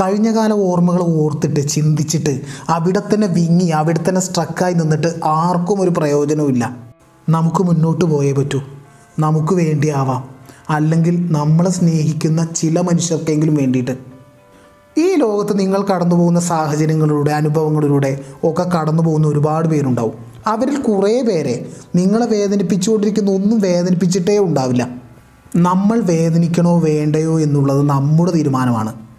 കഴിഞ്ഞകാല ഓർമ്മകൾ ഓർത്തിട്ട് ചിന്തിച്ചിട്ട് അവിടെ തന്നെ വിങ്ങി അവിടെ തന്നെ സ്ട്രക്കായി നിന്നിട്ട് ആർക്കും ഒരു പ്രയോജനവുമില്ല. നമുക്ക് മുന്നോട്ട് പോയേ പറ്റൂ. നമുക്ക് വേണ്ടിയാവാം. അല്ലെങ്കിൽ നമ്മളെ സ്നേഹിക്കുന്ന ചില മനുഷ്യർക്കെങ്കിലും വേണ്ടിയിട്ട്. ഈ ലോകത്ത് നിങ്ങൾ കടന്നു പോകുന്ന സാഹചര്യങ്ങളിലൂടെ അനുഭവങ്ങളിലൂടെ ഒക്കെ കടന്നു പോകുന്ന ഒരുപാട് പേരുണ്ടാവും. അവരിൽ കുറേ പേരെ നിങ്ങളെ വേദനിപ്പിച്ചുകൊണ്ടിരിക്കുന്ന ഒന്നും വേദനിപ്പിച്ചിട്ടേ ഉണ്ടാവില്ല. നമ്മൾ വേദനിക്കണോ വേണ്ടയോ എന്നുള്ളത് നമ്മുടെ തീരുമാനമാണ്.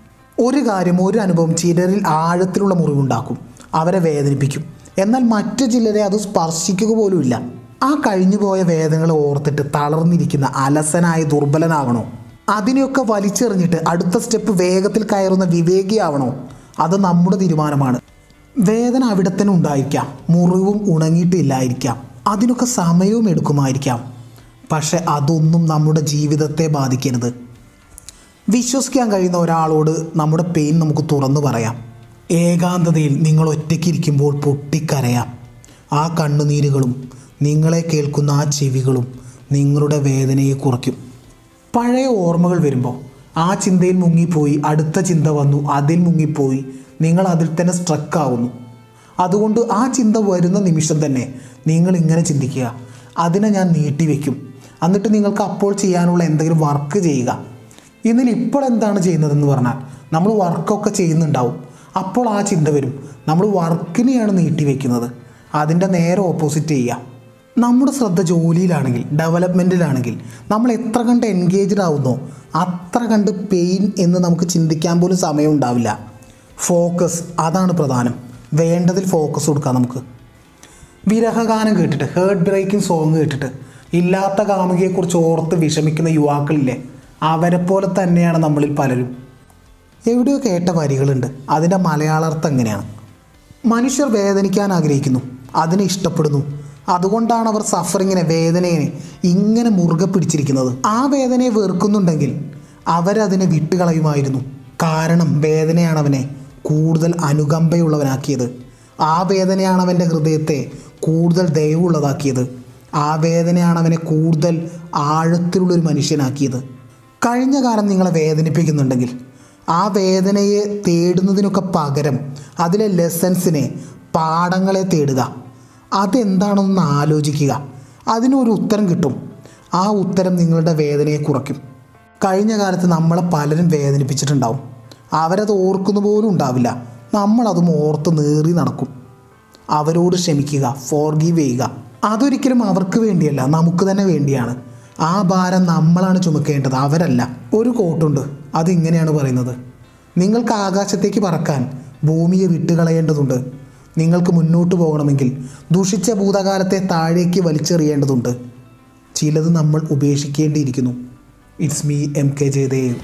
ഒരു കാര്യം ഒരു അനുഭവം ചിലരിൽ ആഴത്തിലുള്ള മുറിവുണ്ടാക്കും. അവരെ വേദനിപ്പിക്കും. എന്നാൽ മറ്റു ചിലരെ അത് സ്പർശിക്കുക പോലുമില്ല ആ കഴിഞ്ഞുപോയ വേദനകളെ ഓർത്തിട്ട് തളർന്നിരിക്കുന്ന അലസനായ ദുർബലനാവണോ? അതിനെയൊക്കെ വലിച്ചെറിഞ്ഞിട്ട് അടുത്ത സ്റ്റെപ്പ് വേഗത്തിൽ കയറുന്ന വിവേകിയാവണോ? അത് നമ്മുടെ തീരുമാനമാണ്. വേദന അവിടെ തന്നെ ഉണ്ടായിരിക്കാം. മുറിവും ഉണങ്ങിയിട്ടില്ലായിരിക്കാം അതിനൊക്കെ സമയവും എടുക്കുമായിരിക്കാം. പക്ഷെ അതൊന്നും നമ്മുടെ ജീവിതത്തെ ബാധിക്കരുത്. വിശ്വസിക്കാൻ കഴിയുന്ന ഒരാളോട് നമ്മുടെ പെയിൻ നമുക്ക് തുറന്നു പറയാം. ഏകാന്തതയിൽ നിങ്ങൾ ഒറ്റയ്ക്കിരിക്കുമ്പോൾ പൊട്ടിക്കരയാം. ആ കണ്ണുനീരുകളും നിങ്ങളെ കേൾക്കുന്ന ആ ചെവികളും നിങ്ങളുടെ വേദനയെ കുറയ്ക്കും. പഴയ ഓർമ്മകൾ വരുമ്പോൾ ആ ചിന്തയിൽ മുങ്ങിപ്പോയി അടുത്ത ചിന്ത വന്നു അതിൽ മുങ്ങിപ്പോയി നിങ്ങൾ അതിൽ തന്നെ സ്ട്രക്ക് ആവുന്നു. അതുകൊണ്ട് ആ ചിന്ത വരുന്ന നിമിഷം തന്നെ നിങ്ങൾ ഇങ്ങനെ ചിന്തിക്കുക അതിനെ ഞാൻ നീട്ടിവെക്കും. എന്നിട്ട് നിങ്ങൾക്ക് അപ്പോൾ ചെയ്യാനുള്ള എന്തെങ്കിലും വർക്ക് ചെയ്യുക. ഇതിൽ ഇപ്പോൾ എന്താണ് ചെയ്യുന്നതെന്ന് പറഞ്ഞാൽ നമ്മൾ വർക്കൊക്കെ ചെയ്യുന്നുണ്ടാവും. അപ്പോൾ ആ ചിന്ത വരും. നമ്മൾ വർക്കിനെയാണ് നീട്ടിവെക്കുന്നത് അതിന്റെ നേരെ ഓപ്പോസിറ്റ് ചെയ്യുക. നമ്മുടെ ശ്രദ്ധ ജോലിയിലാണെങ്കിൽ ഡെവലപ്മെന്റിലാണെങ്കിൽ നമ്മൾ എത്ര കണ്ട് എൻഗേജ്ഡ് ആവുന്നോ അത്ര കണ്ട് പെയിൻ എന്ന് നമുക്ക് ചിന്തിക്കാൻ പോലും സമയം ഉണ്ടാവില്ല ഫോക്കസ് അതാണ് പ്രധാനം. വേണ്ടതിൽ ഫോക്കസ് കൊടുക്കാം നമുക്ക്. വിരഹഗാനം കേട്ടിട്ട് ഹേർട്ട് ബ്രേക്കിംഗ് സോങ് കേട്ടിട്ട് ഇല്ലാത്ത കാമുകിയെക്കുറിച്ച് ഓർത്ത് വിഷമിക്കുന്ന യുവാക്കളില്ലേ? അവരെ പോലെ തന്നെയാണ് നമ്മളിൽ പലരും. എവിടെയോ കേട്ട വരികളുണ്ട്. അതിന്റെ മലയാളാർത്ഥം എങ്ങനെയാണ്? മനുഷ്യർ വേദനിക്കാൻ ആഗ്രഹിക്കുന്നു. അതിനെ ഇഷ്ടപ്പെടുന്നു. അതുകൊണ്ടാണ് അവർ സഫറിങ്ങിനെ വേദനയെ ഇങ്ങനെ മുറുകെ പിടിച്ചിരിക്കുന്നത്. ആ വേദനയെ വെറുക്കുന്നുണ്ടെങ്കിൽ അവരതിനെ വിട്ടുകളയുമായിരുന്നു. കാരണം വേദനയാണ് അവനെ കൂടുതൽ അനുകമ്പയുള്ളവനാക്കിയത്. ആ വേദനയാണ് അവന്റെ ഹൃദയത്തെ കൂടുതൽ ദയവുള്ളതാക്കിയത്. ആ വേദനയാണ് അവനെ കൂടുതൽ ആഴത്തിലുള്ളൊരു മനുഷ്യനാക്കിയത്. കഴിഞ്ഞ കാലം നിങ്ങളെ വേദനിപ്പിക്കുന്നുണ്ടെങ്കിൽ ആ വേദനയെ തേടുന്നതിനൊക്കെ പകരം അതിലെ ലെസൺസിനെ പാഠങ്ങളെ തേടുക. അതെന്താണെന്ന് ആലോചിക്കുക. അതിനൊരു ഉത്തരം കിട്ടും. ആ ഉത്തരം നിങ്ങളുടെ വേദനയെ കുറയ്ക്കും. കഴിഞ്ഞ കാലത്ത് നമ്മളെ പലരും വേദനിപ്പിച്ചിട്ടുണ്ടാവും. അവരത് ഓർക്കുന്ന പോലും ഉണ്ടാവില്ല. നമ്മളതും ഓർത്ത് നേറി നടക്കും. അവരോട് ക്ഷമിക്കുക ഫോർഗീവ് ചെയ്യുക. അതൊരിക്കലും അവർക്ക് വേണ്ടിയല്ല നമുക്ക് തന്നെ വേണ്ടിയാണ്. ആ ഭാരം നമ്മളാണ് ചുമക്കേണ്ടത് അവരല്ല. ഒരു കോട്ടുണ്ട്. അതിങ്ങനെയാണ് പറയുന്നത്. നിങ്ങൾക്ക് ആകാശത്തേക്ക് പറക്കാൻ ഭൂമിയെ വിട്ടുകളയേണ്ടതുണ്ട്. നിങ്ങൾക്ക് മുന്നോട്ട് പോകണമെങ്കിൽ ദുഷിച്ച ഭൂതകാലത്തെ താഴേക്ക് വലിച്ചെറിയേണ്ടതുണ്ട്. ചിലത് നമ്മൾ ഉപേക്ഷിക്കേണ്ടിയിരിക്കുന്നു. It's me M K Jayadev